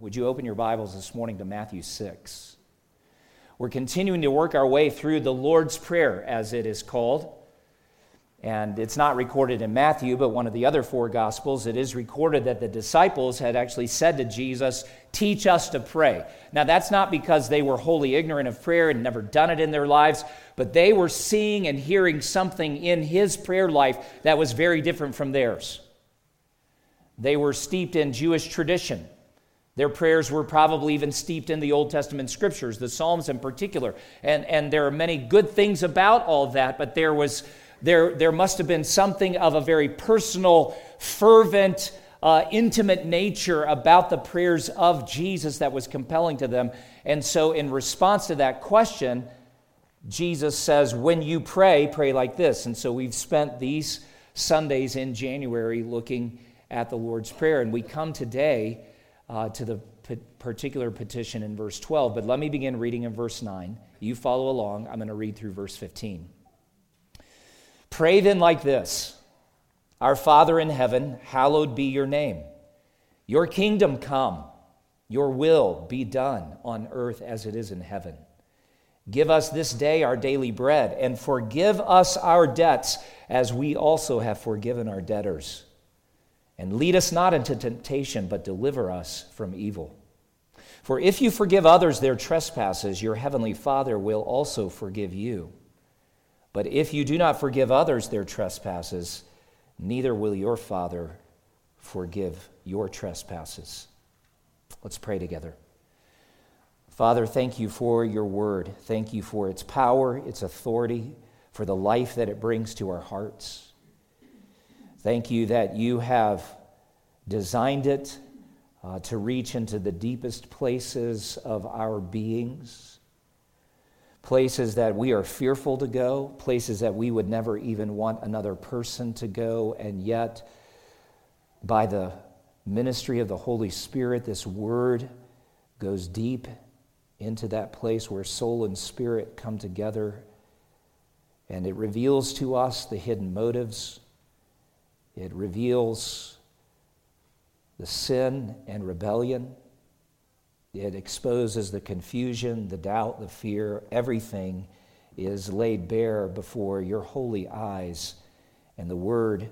Would you open your Bibles this morning to Matthew 6? We're continuing to work our way through the Lord's Prayer, as it is called. And it's not recorded in Matthew, but one of the other four Gospels, it is recorded that the disciples had actually said to Jesus, Teach us to pray. Now, that's not because they were wholly ignorant of prayer and never done it in their lives, but they were seeing and hearing something in his prayer life that was very different from theirs. They were steeped in Jewish tradition. Their prayers were probably even steeped in the Old Testament scriptures, the Psalms in particular. And, and there are many good things about all that, but there, was, there, there must have been something of a very personal, fervent, uh, intimate nature about the prayers of Jesus that was compelling to them. And so, in response to that question, Jesus says, When you pray, pray like this. And so, we've spent these Sundays in January looking at the Lord's Prayer. And we come today uh, to the particular petition in verse 12. But let me begin reading in verse 9. You follow along. I'm going to read through verse 15. Pray then like this Our Father in heaven, hallowed be your name. Your kingdom come, your will be done on earth as it is in heaven. Give us this day our daily bread, and forgive us our debts as we also have forgiven our debtors and lead us not into temptation, but deliver us from evil. For if you forgive others their trespasses, your heavenly Father will also forgive you. But if you do not forgive others their trespasses, neither will your Father forgive your trespasses. Let's pray together. Father, thank you for your word. Thank you for its power, its authority, for the life that it brings to our hearts. Thank you that you have designed it uh, to reach into the deepest places of our beings, places that we are fearful to go, places that we would never even want another person to go, and yet, by the ministry of the Holy Spirit, this word goes deep into that place where soul and spirit come together, and it reveals to us the hidden motives it reveals the sin and rebellion. It exposes the confusion, the doubt, the fear. Everything is laid bare before your holy eyes. And the Word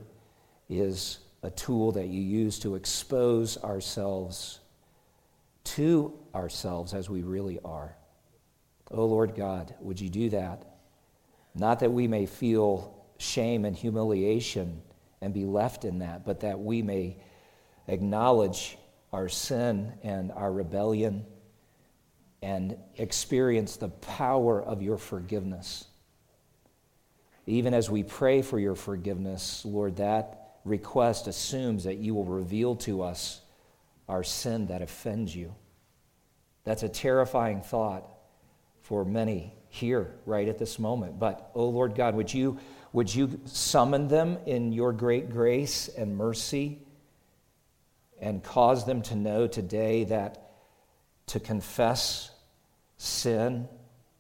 is a tool that you use to expose ourselves to ourselves as we really are. Oh Lord God, would you do that? Not that we may feel shame and humiliation and be left in that, but that we may acknowledge our sin and our rebellion and experience the power of your forgiveness. Even as we pray for your forgiveness, Lord, that request assumes that you will reveal to us our sin that offends you. That's a terrifying thought for many here, right at this moment. But, oh Lord God, would you would you summon them in your great grace and mercy and cause them to know today that to confess sin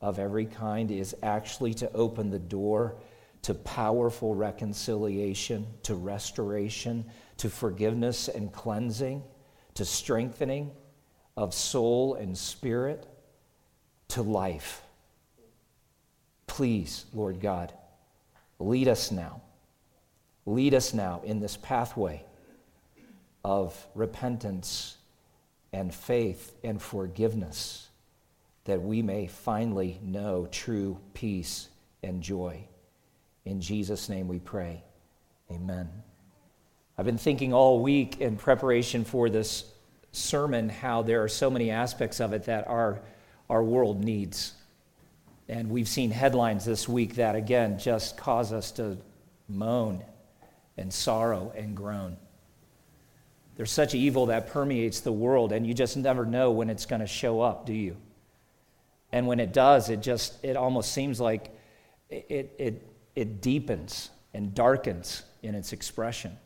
of every kind is actually to open the door to powerful reconciliation, to restoration, to forgiveness and cleansing, to strengthening of soul and spirit, to life. Please, Lord God, Lead us now. Lead us now in this pathway of repentance and faith and forgiveness that we may finally know true peace and joy. In Jesus' name we pray. Amen. I've been thinking all week in preparation for this sermon how there are so many aspects of it that our, our world needs. And we've seen headlines this week that, again, just cause us to moan and sorrow and groan. There's such evil that permeates the world, and you just never know when it's going to show up, do you? And when it does, it just, it almost seems like it, it, it deepens and darkens in its expression.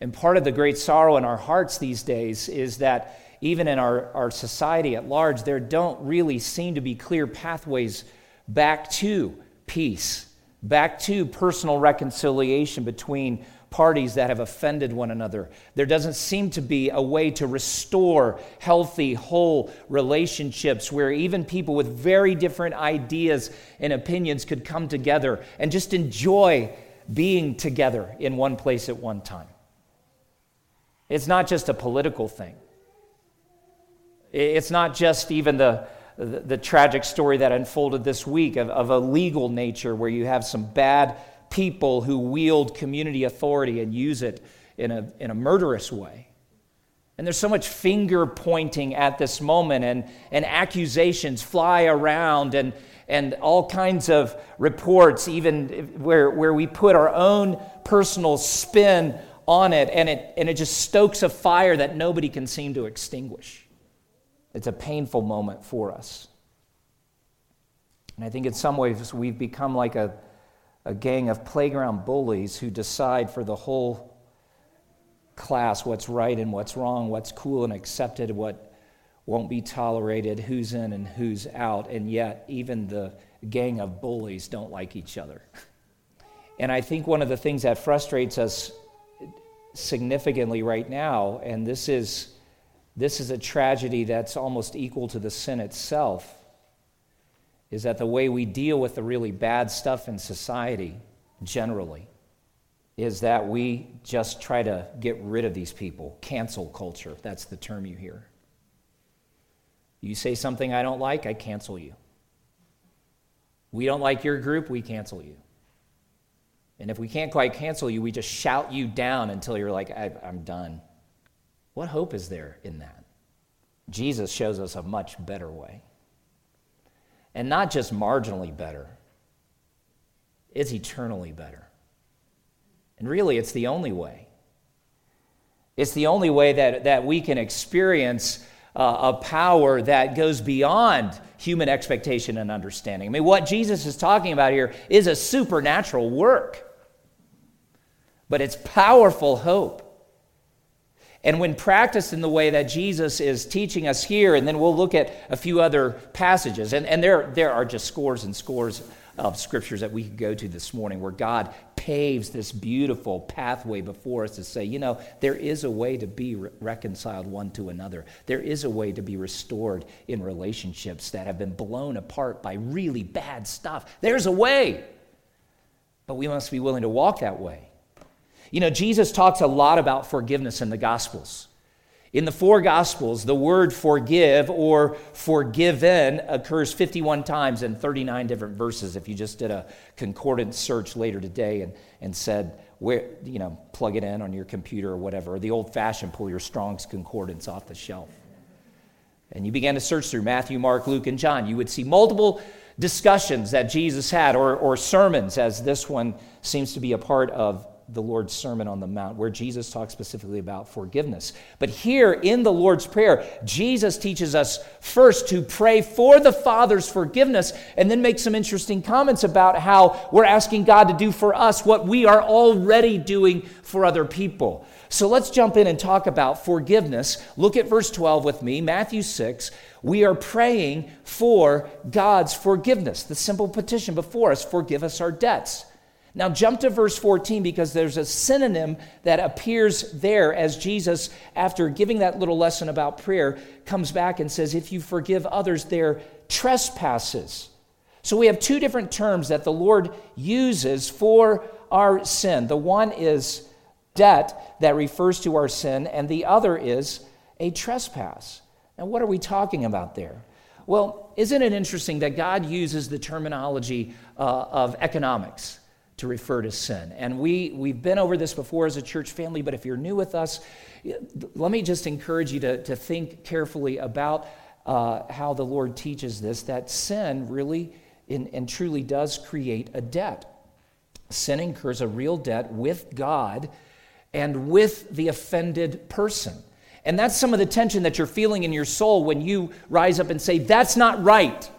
And part of the great sorrow in our hearts these days is that even in our, our society at large, there don't really seem to be clear pathways back to peace, back to personal reconciliation between parties that have offended one another. There doesn't seem to be a way to restore healthy, whole relationships where even people with very different ideas and opinions could come together and just enjoy being together in one place at one time. It's not just a political thing. It's not just even the, the, the, tragic story that unfolded this week of, of a legal nature where you have some bad people who wield community authority and use it in a, in a murderous way. And there's so much finger pointing at this moment, and, and accusations fly around, and, and all kinds of reports, even where, where we put our own personal spin on it, and it, and it just stokes a fire that nobody can seem to extinguish. It's a painful moment for us. And I think in some ways we've become like a, a gang of playground bullies who decide for the whole class what's right and what's wrong, what's cool and accepted, what won't be tolerated, who's in and who's out. And yet, even the gang of bullies don't like each other. And I think one of the things that frustrates us significantly right now, and this is this is a tragedy that's almost equal to the sin itself, is that the way we deal with the really bad stuff in society generally is that we just try to get rid of these people. Cancel culture, that's the term you hear. You say something I don't like, I cancel you. We don't like your group, we cancel you. And if we can't quite cancel you, we just shout you down until you're like, I'm done. What hope is there in that? Jesus shows us a much better way. And not just marginally better, it's eternally better. And really, it's the only way. It's the only way that, that we can experience uh, a power that goes beyond human expectation and understanding. I mean, what Jesus is talking about here is a supernatural work, but it's powerful hope. And when practiced in the way that Jesus is teaching us here, and then we'll look at a few other passages, and, and there, there are just scores and scores of scriptures that we could go to this morning where God paves this beautiful pathway before us to say, you know, there is a way to be re- reconciled one to another. There is a way to be restored in relationships that have been blown apart by really bad stuff. There's a way. But we must be willing to walk that way. You know, Jesus talks a lot about forgiveness in the Gospels. In the four Gospels, the word forgive or forgiven occurs 51 times in 39 different verses. If you just did a concordance search later today and, and said, where, you know, plug it in on your computer or whatever, or the old fashioned pull your Strong's Concordance off the shelf. And you began to search through Matthew, Mark, Luke, and John, you would see multiple discussions that Jesus had, or, or sermons, as this one seems to be a part of the Lord's Sermon on the Mount, where Jesus talks specifically about forgiveness. But here in the Lord's Prayer, Jesus teaches us first to pray for the Father's forgiveness and then make some interesting comments about how we're asking God to do for us what we are already doing for other people. So let's jump in and talk about forgiveness. Look at verse 12 with me, Matthew 6. We are praying for God's forgiveness. The simple petition before us forgive us our debts. Now, jump to verse 14 because there's a synonym that appears there as Jesus, after giving that little lesson about prayer, comes back and says, If you forgive others their trespasses. So we have two different terms that the Lord uses for our sin. The one is debt that refers to our sin, and the other is a trespass. Now, what are we talking about there? Well, isn't it interesting that God uses the terminology uh, of economics? To refer to sin. And we, we've been over this before as a church family, but if you're new with us, let me just encourage you to, to think carefully about uh, how the Lord teaches this that sin really in, and truly does create a debt. Sin incurs a real debt with God and with the offended person. And that's some of the tension that you're feeling in your soul when you rise up and say, That's not right.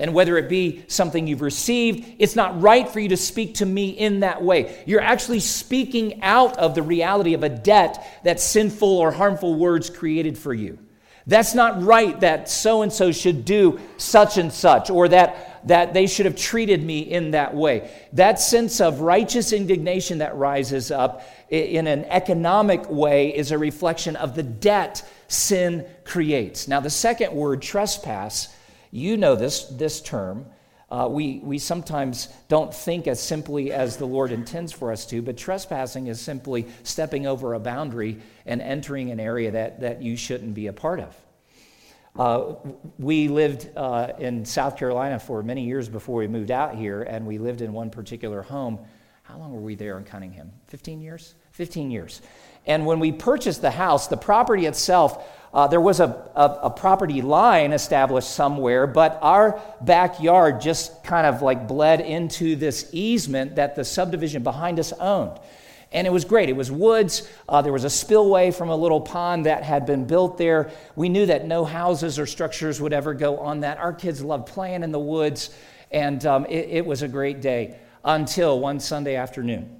And whether it be something you've received, it's not right for you to speak to me in that way. You're actually speaking out of the reality of a debt that sinful or harmful words created for you. That's not right that so and so should do such and such, or that that they should have treated me in that way. That sense of righteous indignation that rises up in an economic way is a reflection of the debt sin creates. Now, the second word, trespass, you know this, this term. Uh, we, we sometimes don't think as simply as the Lord intends for us to, but trespassing is simply stepping over a boundary and entering an area that, that you shouldn't be a part of. Uh, we lived uh, in South Carolina for many years before we moved out here, and we lived in one particular home. How long were we there in Cunningham? 15 years? 15 years. And when we purchased the house, the property itself uh, there was a, a, a, property line established somewhere, but our backyard just kind of like bled into this easement that the subdivision behind us owned. And it was great. It was woods. Uh, there was a spillway from a little pond that had been built there. We knew that no houses or structures would ever go on that. Our kids loved playing in the woods, and um, it, it was a great day until one Sunday afternoon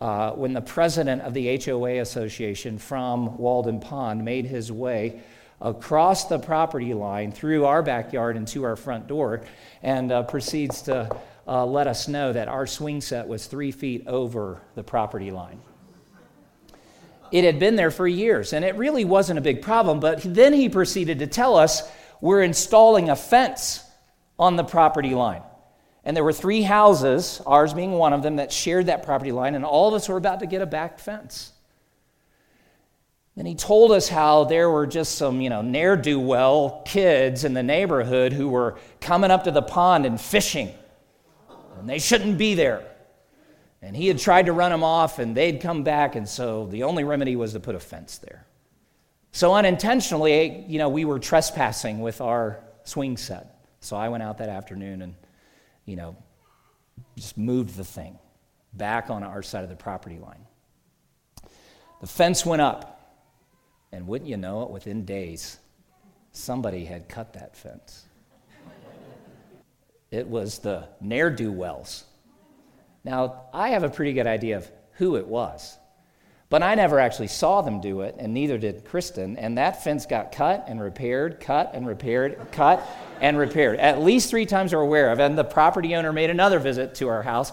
uh, when the president of the HOA Association from Walden Pond made his way across the property line through our backyard and to our front door and uh, proceeds to uh, let us know that our swing set was three feet over the property line. It had been there for years, and it really wasn't a big problem, but then he proceeded to tell us we're installing a fence on the property line. And there were three houses, ours being one of them, that shared that property line, and all of us were about to get a back fence. Then he told us how there were just some, you know, ne'er do well kids in the neighborhood who were coming up to the pond and fishing, and they shouldn't be there. And he had tried to run them off, and they'd come back, and so the only remedy was to put a fence there. So unintentionally, you know, we were trespassing with our swing set. So I went out that afternoon and you know, just moved the thing back on our side of the property line. The fence went up, and wouldn't you know it, within days, somebody had cut that fence. it was the ne'er do wells. Now, I have a pretty good idea of who it was. But I never actually saw them do it, and neither did Kristen. And that fence got cut and repaired, cut and repaired, cut and repaired. At least three times we're aware of. And the property owner made another visit to our house,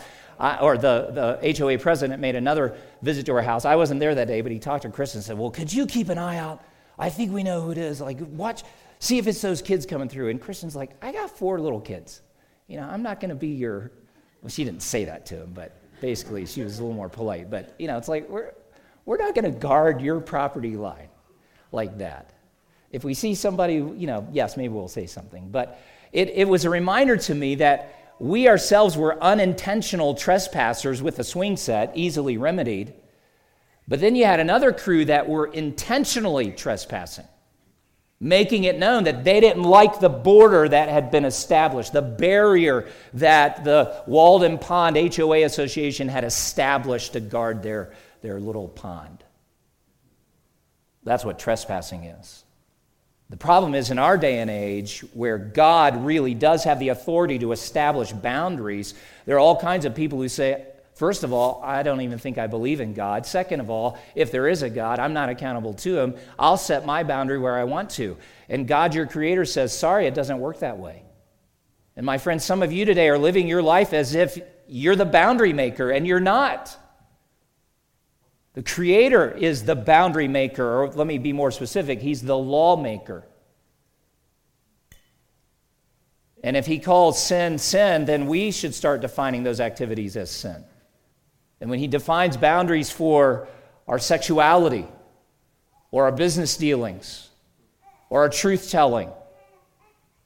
or the, the HOA president made another visit to our house. I wasn't there that day, but he talked to Kristen and said, Well, could you keep an eye out? I think we know who it is. Like, watch, see if it's those kids coming through. And Kristen's like, I got four little kids. You know, I'm not going to be your. Well, she didn't say that to him, but basically she was a little more polite. But, you know, it's like, we're we're not going to guard your property line like that. If we see somebody, you know, yes, maybe we'll say something. But it, it was a reminder to me that we ourselves were unintentional trespassers with a swing set, easily remedied. But then you had another crew that were intentionally trespassing, making it known that they didn't like the border that had been established, the barrier that the Walden Pond HOA Association had established to guard their their little pond. That's what trespassing is. The problem is in our day and age, where God really does have the authority to establish boundaries, there are all kinds of people who say, First of all, I don't even think I believe in God. Second of all, if there is a God, I'm not accountable to him. I'll set my boundary where I want to. And God, your creator, says, Sorry, it doesn't work that way. And my friends, some of you today are living your life as if you're the boundary maker, and you're not. The Creator is the boundary maker, or let me be more specific, He's the lawmaker. And if He calls sin sin, then we should start defining those activities as sin. And when He defines boundaries for our sexuality, or our business dealings, or our truth telling,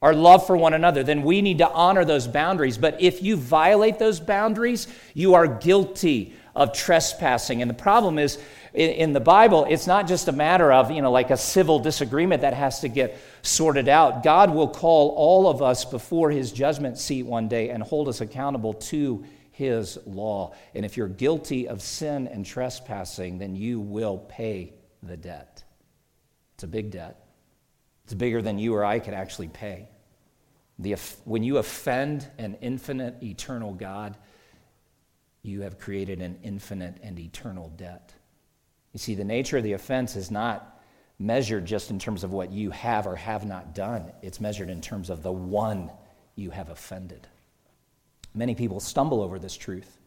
our love for one another, then we need to honor those boundaries. But if you violate those boundaries, you are guilty of trespassing. And the problem is, in, the Bible, it's not just a matter of, you know, like a civil disagreement that has to get sorted out. God will call all of us before his judgment seat one day and hold us accountable to his law. And if you're guilty of sin and trespassing, then you will pay the debt. It's a big debt, it's bigger than you or I could actually pay. The, when you offend an infinite, eternal God, you have created an infinite and eternal debt. You see, the nature of the offense is not measured just in terms of what you have or have not done, it's measured in terms of the one you have offended. Many people stumble over this truth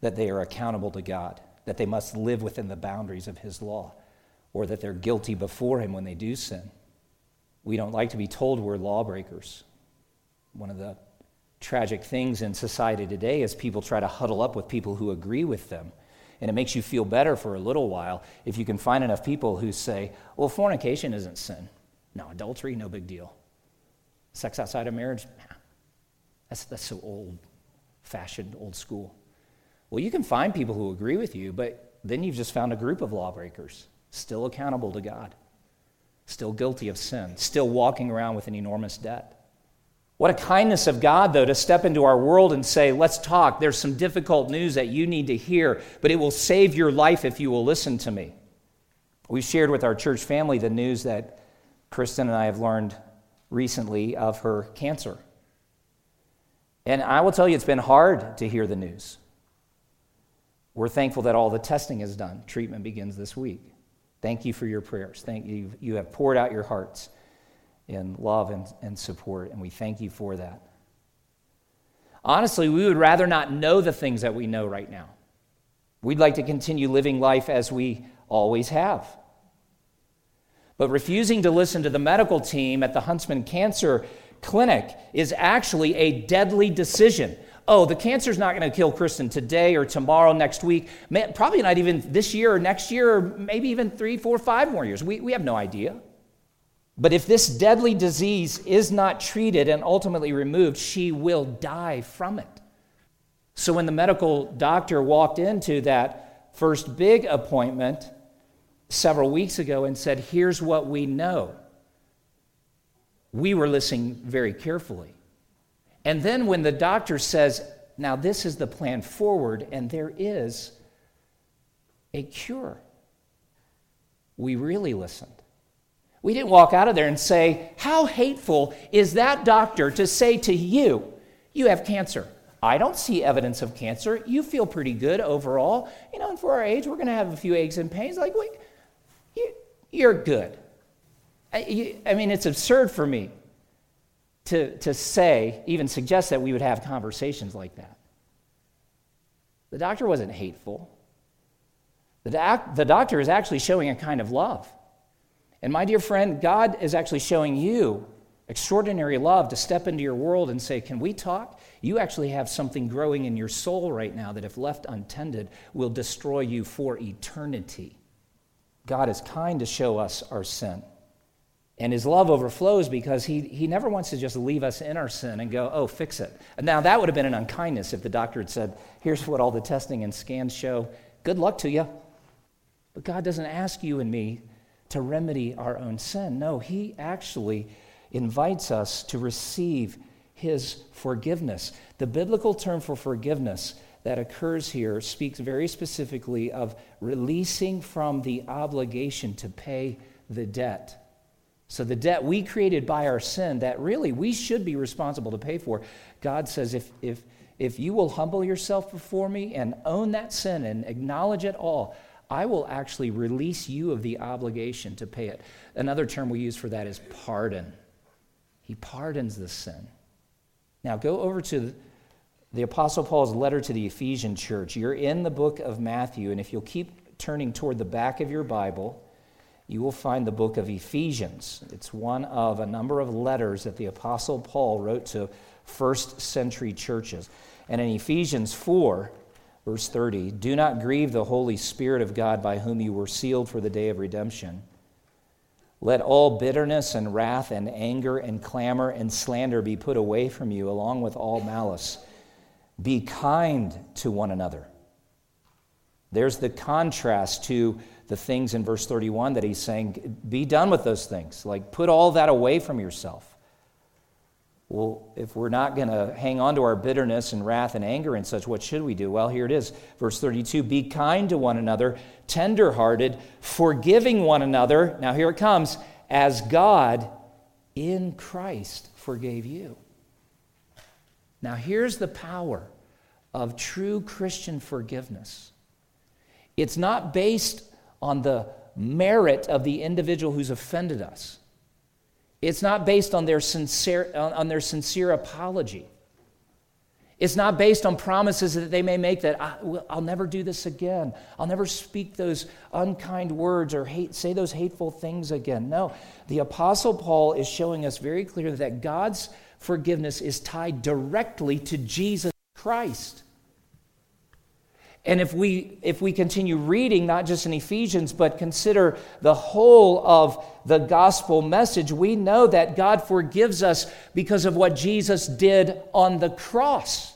that they are accountable to God, that they must live within the boundaries of His law, or that they're guilty before Him when they do sin. We don't like to be told we're lawbreakers. One of the tragic things in society today is people try to huddle up with people who agree with them. And it makes you feel better for a little while if you can find enough people who say, well, fornication isn't sin. No, adultery, no big deal. Sex outside of marriage, that's, that's so old fashioned, old school. Well, you can find people who agree with you, but then you've just found a group of lawbreakers, still accountable to God, still guilty of sin, still walking around with an enormous debt. What a kindness of God, though, to step into our world and say, Let's talk. There's some difficult news that you need to hear, but it will save your life if you will listen to me. We shared with our church family the news that Kristen and I have learned recently of her cancer. And I will tell you, it's been hard to hear the news. We're thankful that all the testing is done. Treatment begins this week. Thank you for your prayers. Thank you. You have poured out your hearts in love and, and support, and we thank you for that. Honestly, we would rather not know the things that we know right now. We'd like to continue living life as we always have. But refusing to listen to the medical team at the Huntsman Cancer Clinic is actually a deadly decision. Oh, the cancer's not going to kill Kristen today or tomorrow, next week, probably not even this year or next year, or maybe even three, four, five more years. We, we have no idea. But if this deadly disease is not treated and ultimately removed, she will die from it. So when the medical doctor walked into that first big appointment several weeks ago and said, Here's what we know, we were listening very carefully. And then when the doctor says, Now this is the plan forward, and there is a cure, we really listened. We didn't walk out of there and say, How hateful is that doctor to say to you, You have cancer? I don't see evidence of cancer. You feel pretty good overall. You know, and for our age, we're going to have a few aches and pains. Like, wait, you, are good. I, I mean, it's absurd for me to, to say, even suggest that we would have conversations like that. The doctor wasn't hateful. The, doc, the doctor is actually showing a kind of love. And my dear friend, God is actually showing you extraordinary love to step into your world and say, Can we talk? You actually have something growing in your soul right now that, if left untended, will destroy you for eternity. God is kind to show us our sin. And his love overflows because he, he never wants to just leave us in our sin and go, oh, fix it. Now, that would have been an unkindness if the doctor had said, here's what all the testing and scans show. Good luck to you. But God doesn't ask you and me to remedy our own sin. No, He actually invites us to receive His forgiveness. The biblical term for forgiveness that occurs here speaks very specifically of releasing from the obligation to pay the debt. So, the debt we created by our sin that really we should be responsible to pay for, God says, if, if, if you will humble yourself before me and own that sin and acknowledge it all, I will actually release you of the obligation to pay it. Another term we use for that is pardon. He pardons the sin. Now go over to the Apostle Paul's letter to the Ephesian church. You're in the book of Matthew, and if you'll keep turning toward the back of your Bible, you will find the book of Ephesians. It's one of a number of letters that the Apostle Paul wrote to first century churches. And in Ephesians 4, Verse 30 Do not grieve the Holy Spirit of God by whom you were sealed for the day of redemption. Let all bitterness and wrath and anger and clamor and slander be put away from you, along with all malice. Be kind to one another. There's the contrast to the things in verse 31 that he's saying, be done with those things. Like, put all that away from yourself. Well, if we're not going to hang on to our bitterness and wrath and anger and such, what should we do? Well, here it is. Verse 32 Be kind to one another, tenderhearted, forgiving one another. Now, here it comes as God in Christ forgave you. Now, here's the power of true Christian forgiveness it's not based on the merit of the individual who's offended us. It's not based on their sincere, on their sincere apology. It's not based on promises that they may make that I, will never do this again. I'll never speak those unkind words or hate, say those hateful things again. No, the Apostle Paul is showing us very clearly that God's forgiveness is tied directly to Jesus Christ. And if we, if we continue reading, not just in Ephesians, but consider the whole of the gospel message, we know that God forgives us because of what Jesus did on the cross.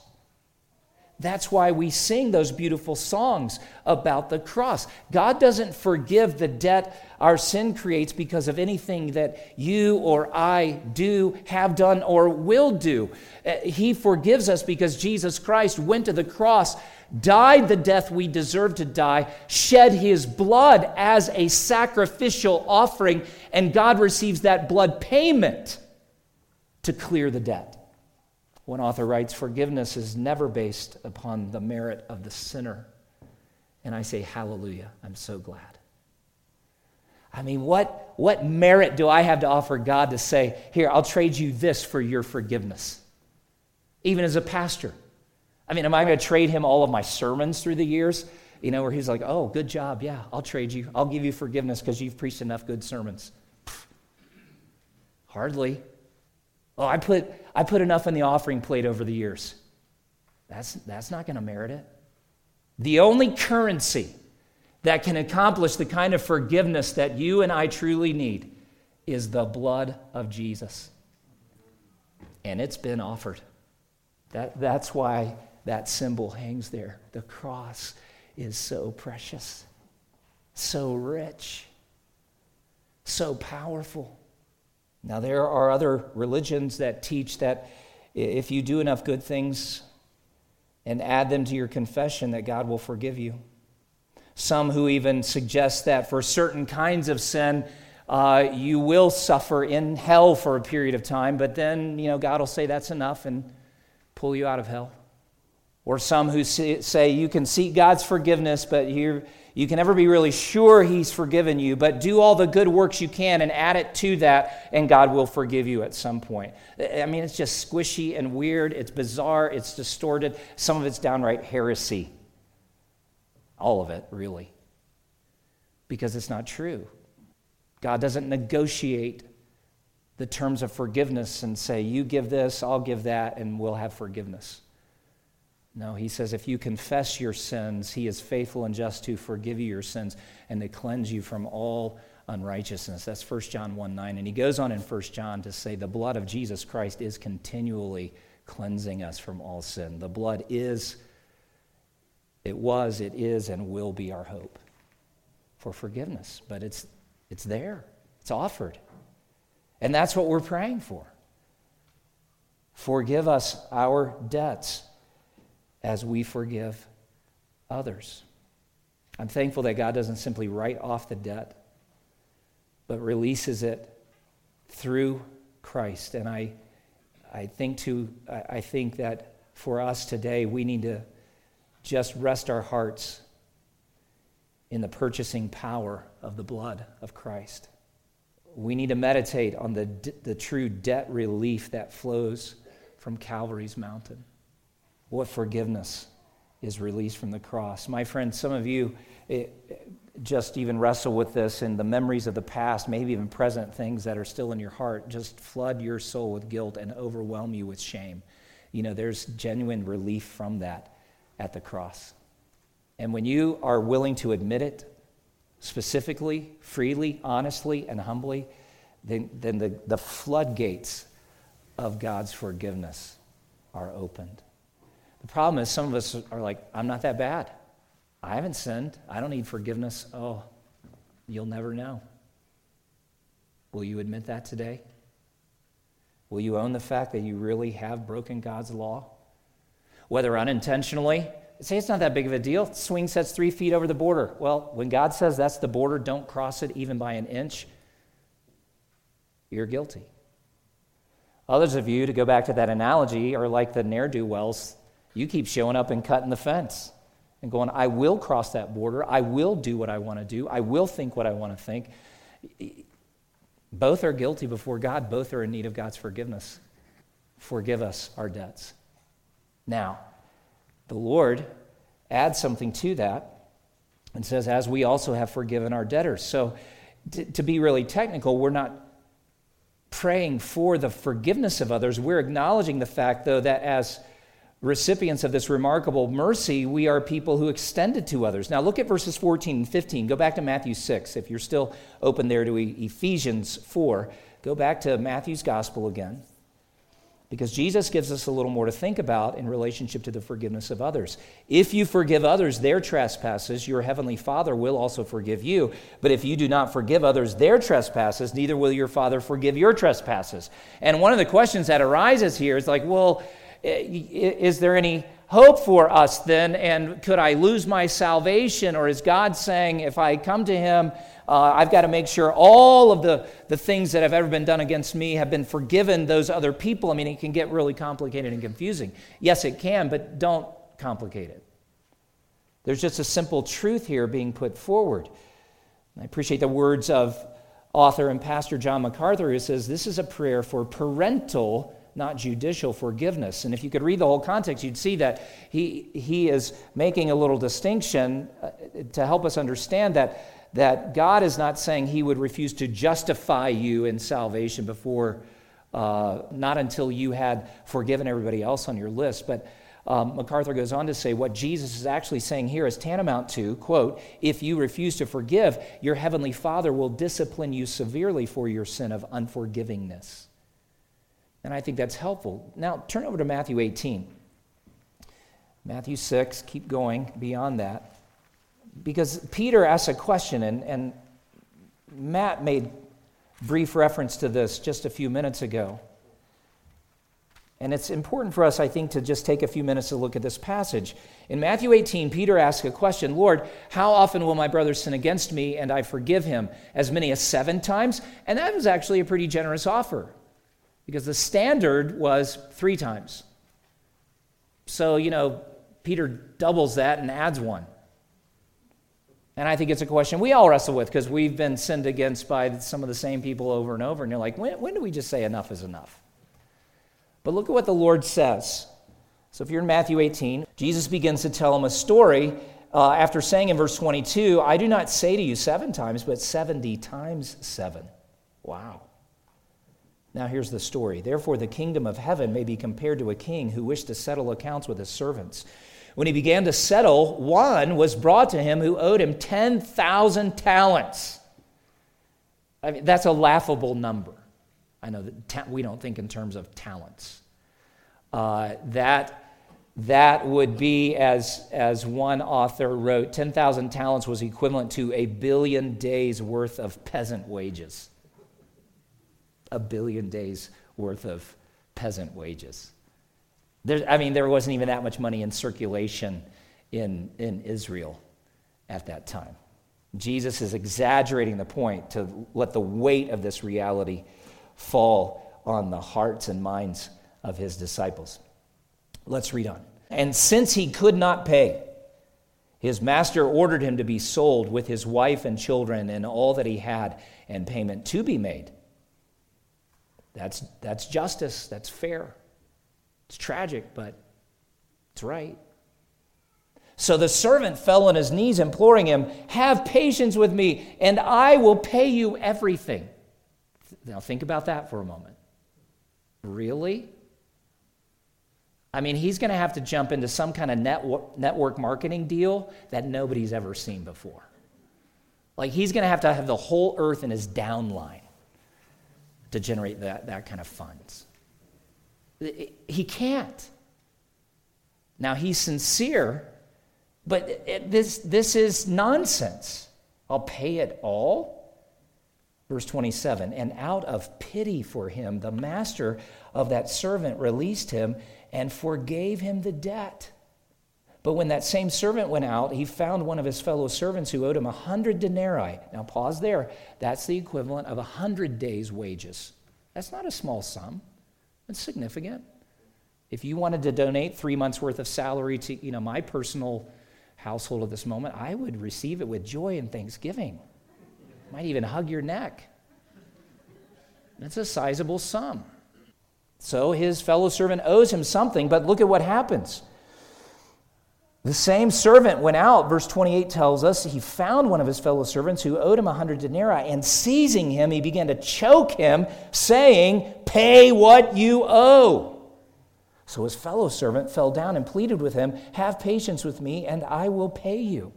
That's why we sing those beautiful songs about the cross. God doesn't forgive the debt our sin creates because of anything that you or I do, have done, or will do. Uh, he forgives us because Jesus Christ went to the cross died the death we deserve to die, shed his blood as a sacrificial offering, and God receives that blood payment to clear the debt. One author writes Forgiveness is never based upon the merit of the sinner. And I say, Hallelujah, I'm so glad. I mean, what, what merit do I have to offer God to say, Here, I'll trade you this for your forgiveness? Even as a pastor, I mean, am I going to trade him all of my sermons through the years? You know, where he's like, oh, good job. Yeah, I'll trade you. I'll give you forgiveness because you've preached enough good sermons. Pfft. Hardly. Oh, I put, I put enough in the offering plate over the years. That's, that's not going to merit it. The only currency that can accomplish the kind of forgiveness that you and I truly need is the blood of Jesus. And it's been offered. That, that's why that symbol hangs there. The cross is so precious, so rich, so powerful. Now, there are other religions that teach that if you do enough good things and add them to your confession, that God will forgive you. Some who even suggest that for certain kinds of sin, uh, you will suffer in hell for a period of time, but then, you know, God will say that's enough and pull you out of hell. Or some who say you can seek God's forgiveness, but you you can never be really sure He's forgiven you, but do all the good works you can and add it to that, and God will forgive you at some point. I mean, it's just squishy and weird. It's bizarre. It's distorted. Some of it's downright heresy. All of it, really. Because it's not true. God doesn't negotiate the terms of forgiveness and say, you give this, I'll give that, and we'll have forgiveness. No, he says, if you confess your sins, he is faithful and just to forgive you your sins and to cleanse you from all unrighteousness. That's 1 John 1 9. And he goes on in 1 John to say, the blood of Jesus Christ is continually cleansing us from all sin. The blood is, it was, it is, and will be our hope for forgiveness. But it's, it's there, it's offered. And that's what we're praying for. Forgive us our debts as we forgive others. I'm thankful that God doesn't simply write off the debt, but releases it through Christ. And I, I think to, I think that for us today, we need to just rest our hearts in the purchasing power of the blood of Christ. We need to meditate on the, the true debt relief that flows from Calvary's mountain what forgiveness is released from the cross. My friend, some of you it, eh, just even wrestle with this and the memories of the past, maybe even present things that are still in your heart, just flood your soul with guilt and overwhelm you with shame. You know, there's genuine relief from that at the cross. And when you are willing to admit it specifically, freely, honestly, and humbly, then, then the, the floodgates of God's forgiveness are opened. The problem is, some of us are like, I'm not that bad. I haven't sinned. I don't need forgiveness. Oh, you'll never know. Will you admit that today? Will you own the fact that you really have broken God's law? Whether unintentionally, say it's not that big of a deal. Swing sets three feet over the border. Well, when God says that's the border, don't cross it even by an inch, you're guilty. Others of you, to go back to that analogy, are like the ne'er do wells you keep showing up and cutting the fence and going, I will cross that border. I will do what I want to do. I will think what I want to think. Both are guilty before God, both are in need of God's forgiveness. Forgive us our debts. Now, the Lord adds something to that and says, as we also have forgiven our debtors. So, to, to be really technical, we're not praying for the forgiveness of others. We're acknowledging the fact, though, that as recipients of this remarkable mercy, we are people who extend it to others. Now, look at verses 14 and 15. Go back to Matthew 6. If you're still open there to Ephesians 4, go back to Matthew's gospel again. Because Jesus gives us a little more to think about in relationship to the forgiveness of others. If you forgive others their trespasses, your heavenly Father will also forgive you. But if you do not forgive others their trespasses, neither will your Father forgive your trespasses. And one of the questions that arises here is like, well, is there any hope for us then? And could I lose my salvation? Or is God saying, if I come to Him, uh, I've got to make sure all of the, the things that have ever been done against me have been forgiven those other people. I mean, it can get really complicated and confusing. Yes, it can, but don't complicate it. There's just a simple truth here being put forward. I appreciate the words of author and pastor John MacArthur, who says this is a prayer for parental, not judicial forgiveness. And if you could read the whole context, you'd see that he, he is making a little distinction uh, to help us understand that that God is not saying he would refuse to justify you in salvation before, uh, not until you had forgiven everybody else on your list. But um, MacArthur goes on to say what Jesus is actually saying here is tantamount to, quote, if you refuse to forgive, your heavenly Father will discipline you severely for your sin of unforgivingness. And I think that's helpful. Now, turn over to Matthew 18. Matthew 6, keep going beyond that because Peter asks a question, and, and Matt made brief reference to this just a few minutes ago. And it's important for us, I think, to just take a few minutes to look at this passage. In Matthew 18, Peter asks a question Lord, how often will my brother sin against me and I forgive him? As many as seven times? And that was actually a pretty generous offer because the standard was three times. So, you know, Peter doubles that and adds one. And I think it's a question we all wrestle with because we've been sinned against by some of the same people over and over. And you're like, when, when do we just say enough is enough? But look at what the Lord says. So if you're in Matthew 18, Jesus begins to tell him a story uh, after saying in verse 22, I do not say to you seven times, but 70 times seven. Wow. Now here's the story. Therefore, the kingdom of heaven may be compared to a king who wished to settle accounts with his servants. When he began to settle, one was brought to him who owed him 10,000 talents. I mean, that's a laughable number. I know that ta- we don't think in terms of talents. Uh, that, that would be, as, as one author wrote, 10,000 talents was equivalent to a billion days worth of peasant wages. A billion days worth of peasant wages. There, I mean, there wasn't even that much money in circulation in, in Israel at that time. Jesus is exaggerating the point to let the weight of this reality fall on the hearts and minds of his disciples. Let's read on. And since he could not pay, his master ordered him to be sold with his wife and children and all that he had, and payment to be made. That's, that's justice, that's fair. It's tragic, but it's right. So the servant fell on his knees, imploring him, Have patience with me, and I will pay you everything. Now, think about that for a moment. Really? I mean, he's going to have to jump into some kind of network, network marketing deal that nobody's ever seen before. Like, he's going to have to have the whole earth in his downline to generate that, that kind of funds. He can't. Now, he's sincere, but it, this, this is nonsense. I'll pay it all. Verse 27 And out of pity for him, the master of that servant released him and forgave him the debt. But when that same servant went out, he found one of his fellow servants who owed him a hundred denarii. Now, pause there. That's the equivalent of a hundred days' wages. That's not a small sum. It's significant. If you wanted to donate three months' worth of salary to you know, my personal household at this moment, I would receive it with joy and thanksgiving. Might even hug your neck. That's a sizable sum. So his fellow servant owes him something, but look at what happens. The same servant went out, verse 28 tells us, he found one of his fellow servants who owed him a hundred denarii, and seizing him, he began to choke him, saying, Pay what you owe. So his fellow servant fell down and pleaded with him, Have patience with me, and I will pay you.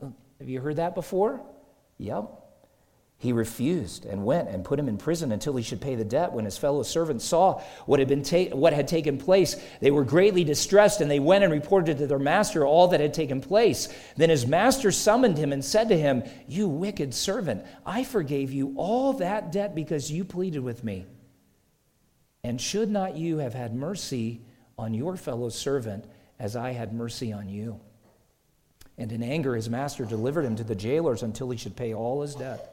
Have you heard that before? Yep. He refused and went and put him in prison until he should pay the debt. When his fellow servants saw what had, been ta- what had taken place, they were greatly distressed, and they went and reported to their master all that had taken place. Then his master summoned him and said to him, You wicked servant, I forgave you all that debt because you pleaded with me. And should not you have had mercy on your fellow servant as I had mercy on you? And in anger, his master delivered him to the jailers until he should pay all his debt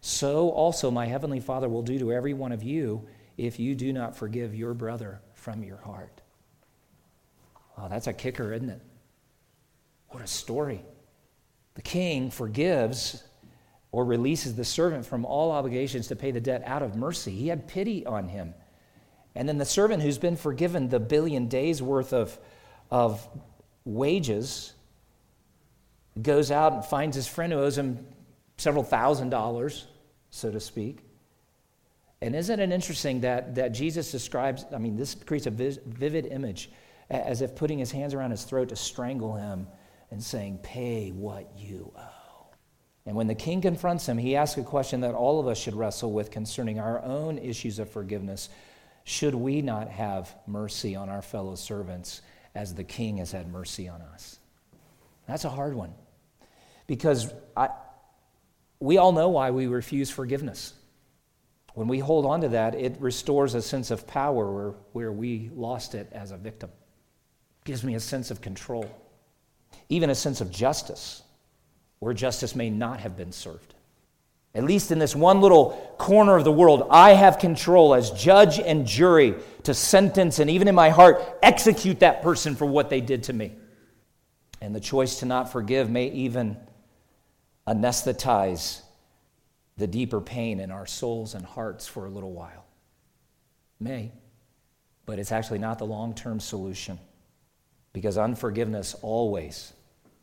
so also my heavenly Father will do to every one of you if you do not forgive your brother from your heart. Oh, that's a kicker, isn't it? What a story. The king forgives or releases the servant from all obligations to pay the debt out of mercy. He had pity on him. And then the servant who's been forgiven the billion days worth of, of wages goes out and finds his friend who owes him several thousand dollars, so to speak. And isn't it interesting that, that Jesus describes, I mean, this creates a vivid image as if putting his hands around his throat to strangle him and saying, Pay what you owe. And when the king confronts him, he asks a question that all of us should wrestle with concerning our own issues of forgiveness. Should we not have mercy on our fellow servants as the king has had mercy on us? That's a hard one. Because I, we all know why we refuse forgiveness. When we hold on to that, it restores a sense of power where, where we lost it as a victim. It gives me a sense of control, even a sense of justice, where justice may not have been served. At least in this one little corner of the world, I have control as judge and jury to sentence and even in my heart execute that person for what they did to me. And the choice to not forgive may even anesthetize the deeper pain in our souls and hearts for a little while. May, but it's actually not the long term solution because unforgiveness always,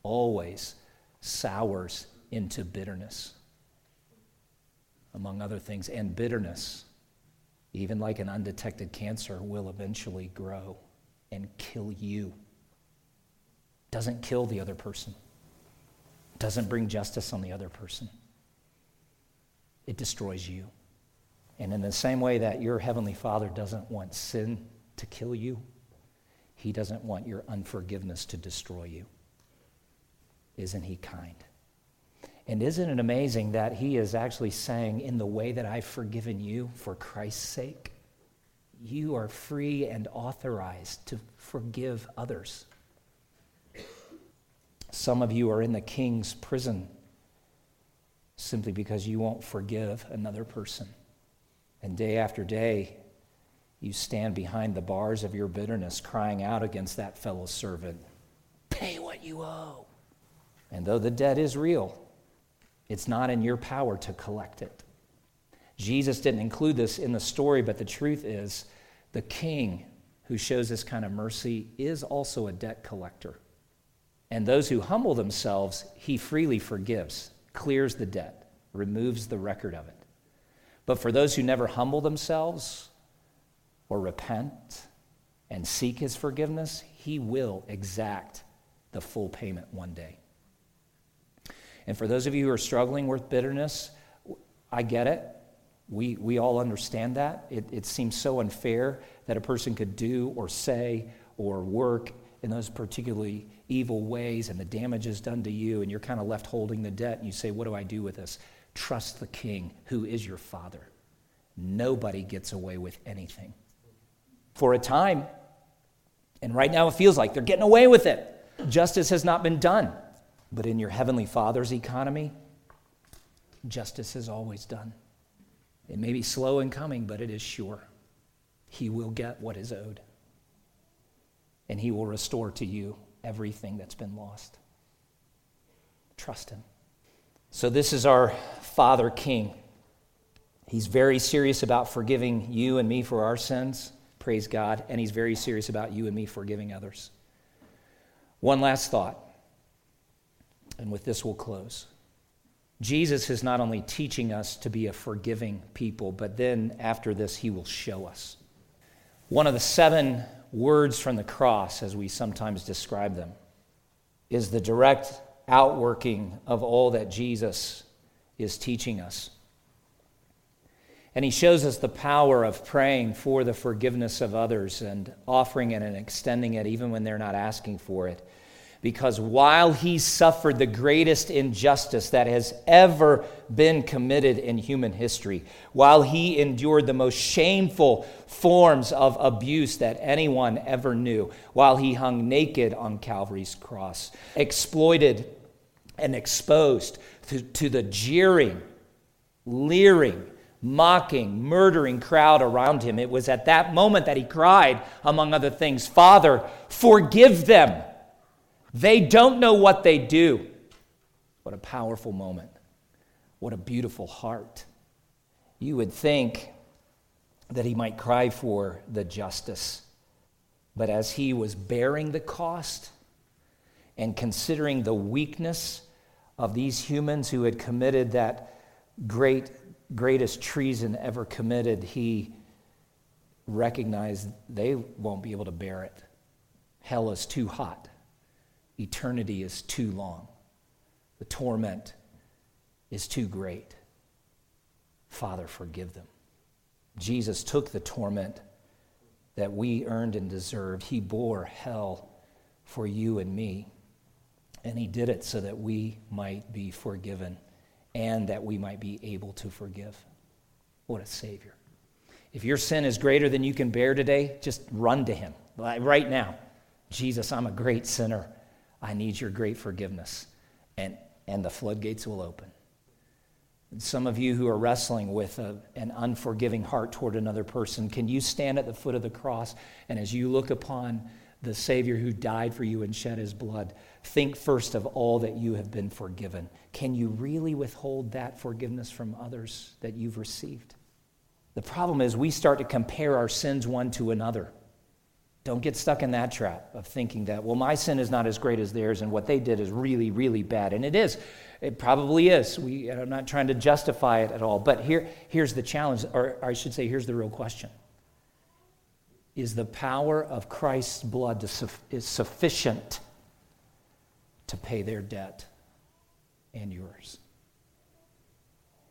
always sours into bitterness, among other things. And bitterness, even like an undetected cancer, will eventually grow and kill you. Doesn't kill the other person doesn't bring justice on the other person, it destroys you. And in the same way that your Heavenly Father doesn't want sin to kill you, He doesn't want your unforgiveness to destroy you. Isn't He kind? And isn't it amazing that He is actually saying, in the way that I've forgiven you for Christ's sake, you are free and authorized to forgive others. Some of you are in the king's prison simply because you won't forgive another person. And day after day, you stand behind the bars of your bitterness, crying out against that fellow servant Pay what you owe. And though the debt is real, it's not in your power to collect it. Jesus didn't include this in the story, but the truth is the king who shows this kind of mercy is also a debt collector. And those who humble themselves, he freely forgives, clears the debt, removes the record of it. But for those who never humble themselves or repent and seek his forgiveness, he will exact the full payment one day. And for those of you who are struggling with bitterness, I get it. We, we all understand that. It, it seems so unfair that a person could do or say or work in those particularly evil ways and the damage is done to you, and you're kind of left holding the debt, and you say, What do I do with this? Trust the king who is your father. Nobody gets away with anything. For a time, and right now it feels like they're getting away with it. Justice has not been done. But in your heavenly father's economy, justice is always done. It may be slow in coming, but it is sure. He will get what is owed and He will restore to you everything that's been lost. Trust Him. So, this is our Father King. He's very serious about forgiving you and me for our sins, praise God, and he's very serious about you and me forgiving others. One last thought, and with this we'll close. Jesus is not only teaching us to be a forgiving people, but then after this, he will show us. One of the seven words from the cross, as we sometimes describe them, is the direct outworking of all that Jesus is teaching us. And he shows us the power of praying for the forgiveness of others and offering it and extending it even when they're not asking for it. Because while he suffered the greatest injustice that has ever been committed in human history, while he endured the most shameful forms of abuse that anyone ever knew, while he hung naked on Calvary's cross, exploited and exposed to, to the jeering, leering, mocking, murdering crowd around him. It was at that moment that he cried, among other things, Father, forgive them. They don't know what they do. What a powerful moment. What a beautiful heart. You would think that he might cry for the justice. But as he was bearing the cost and considering the weakness of these humans who had committed that great greatest treason ever committed, he recognized they won't be able to bear it. Hell is too hot, eternity is too long, the torment is too great. Father, forgive them. Jesus took the torment that we earned and deserved. He bore hell for you and me. And he did it so that we might be forgiven and that we might be able to forgive. What a Savior. If your sin is greater than you can bear today, just run to Him right now. Jesus, I'm a great sinner. I need your great forgiveness. And, and the floodgates will open. And some of you who are wrestling with a, an unforgiving heart toward another person, can you stand at the foot of the cross and as you look upon the Savior who died for you and shed his blood, think first of all that you have been forgiven. Can you really withhold that forgiveness from others that you've received? The problem is we start to compare our sins one to another. Don't get stuck in that trap of thinking that, well, my sin is not as great as theirs, and what they did is really, really bad. And it is. It probably is. We, I'm not trying to justify it at all. But here, here's the challenge, or I should say, here's the real question Is the power of Christ's blood is sufficient to pay their debt and yours?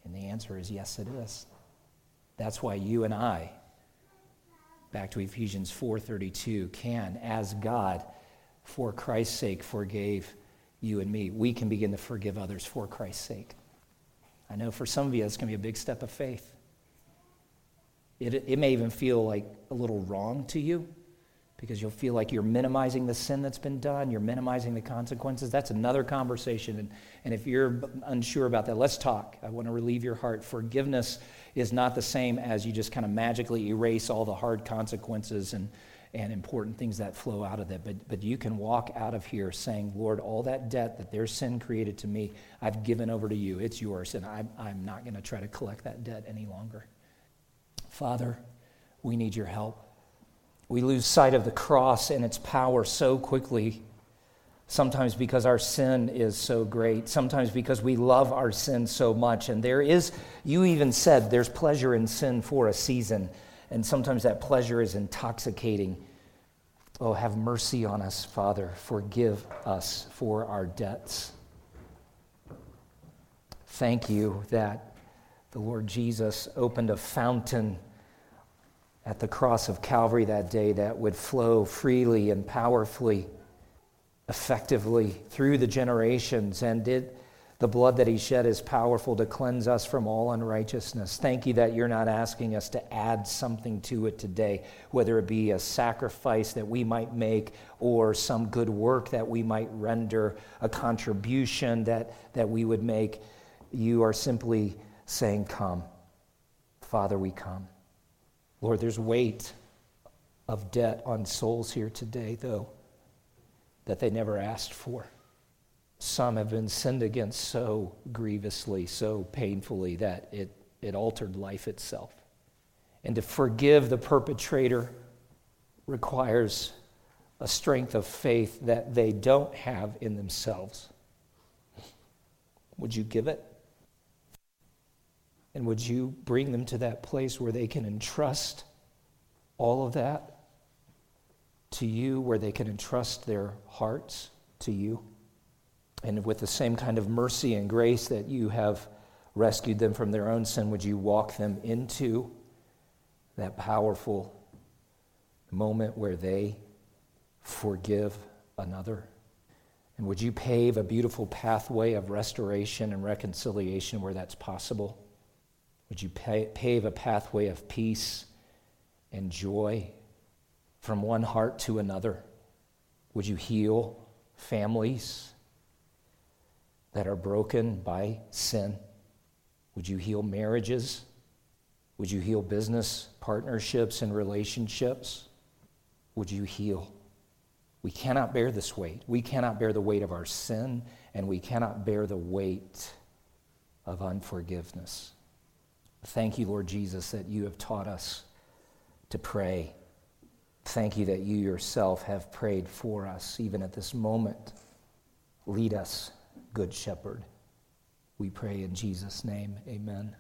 And the answer is yes, it is. That's why you and I, back to Ephesians 4:32, can, as God, for Christ's sake, forgave you and me. We can begin to forgive others for Christ's sake. I know for some of you, that's going to be a big step of faith. It, it may even feel like a little wrong to you because you'll feel like you're minimizing the sin that's been done, you're minimizing the consequences. That's another conversation. And, and if you're unsure about that, let's talk. I want to relieve your heart. Forgiveness is not the same as you just kind of magically erase all the hard consequences and, and important things that flow out of that. But, but you can walk out of here saying, Lord, all that debt that their sin created to me, I've given over to you. It's yours, and I'm, I'm not going to try to collect that debt any longer. Father, we need your help. We lose sight of the cross and its power so quickly, sometimes because our sin is so great, sometimes because we love our sin so much. And there is, you even said, there's pleasure in sin for a season, and sometimes that pleasure is intoxicating. Oh, have mercy on us, Father. Forgive us for our debts. Thank you that the Lord Jesus opened a fountain at the cross of Calvary that day that would flow freely and powerfully, effectively through the generations. And the blood that he shed is powerful to cleanse us from all unrighteousness. Thank you that you're not asking us to add something to it today, whether it be a sacrifice that we might make or some good work that we might render, a contribution that, that we would make. You are simply saying, Come. Father, we come. Lord, there's weight of debt on souls here today, though, that they never asked for. Some have been sinned against so grievously, so painfully, that it it altered life itself. And to forgive the perpetrator requires a strength of faith that they don't have in themselves. Would you give it? And would you bring them to that place where they can entrust all of that to you, where they can entrust their hearts to you? And with the same kind of mercy and grace that you have rescued them from their own sin, would you walk them into that powerful moment where they forgive another? And would you pave a beautiful pathway of restoration and reconciliation where that's possible? Would you pave a pathway of peace and joy from one heart to another? Would you heal families that are broken by sin? Would you heal marriages? Would you heal business partnerships and relationships? Would you heal? We cannot bear this weight. We cannot bear the weight of our sin, and we cannot bear the weight of unforgiveness. Thank you, Lord Jesus, that you have taught us to pray. Thank you that you yourself have prayed for us, even at this moment. Lead us, Good Shepherd. We pray in Jesus' name. Amen.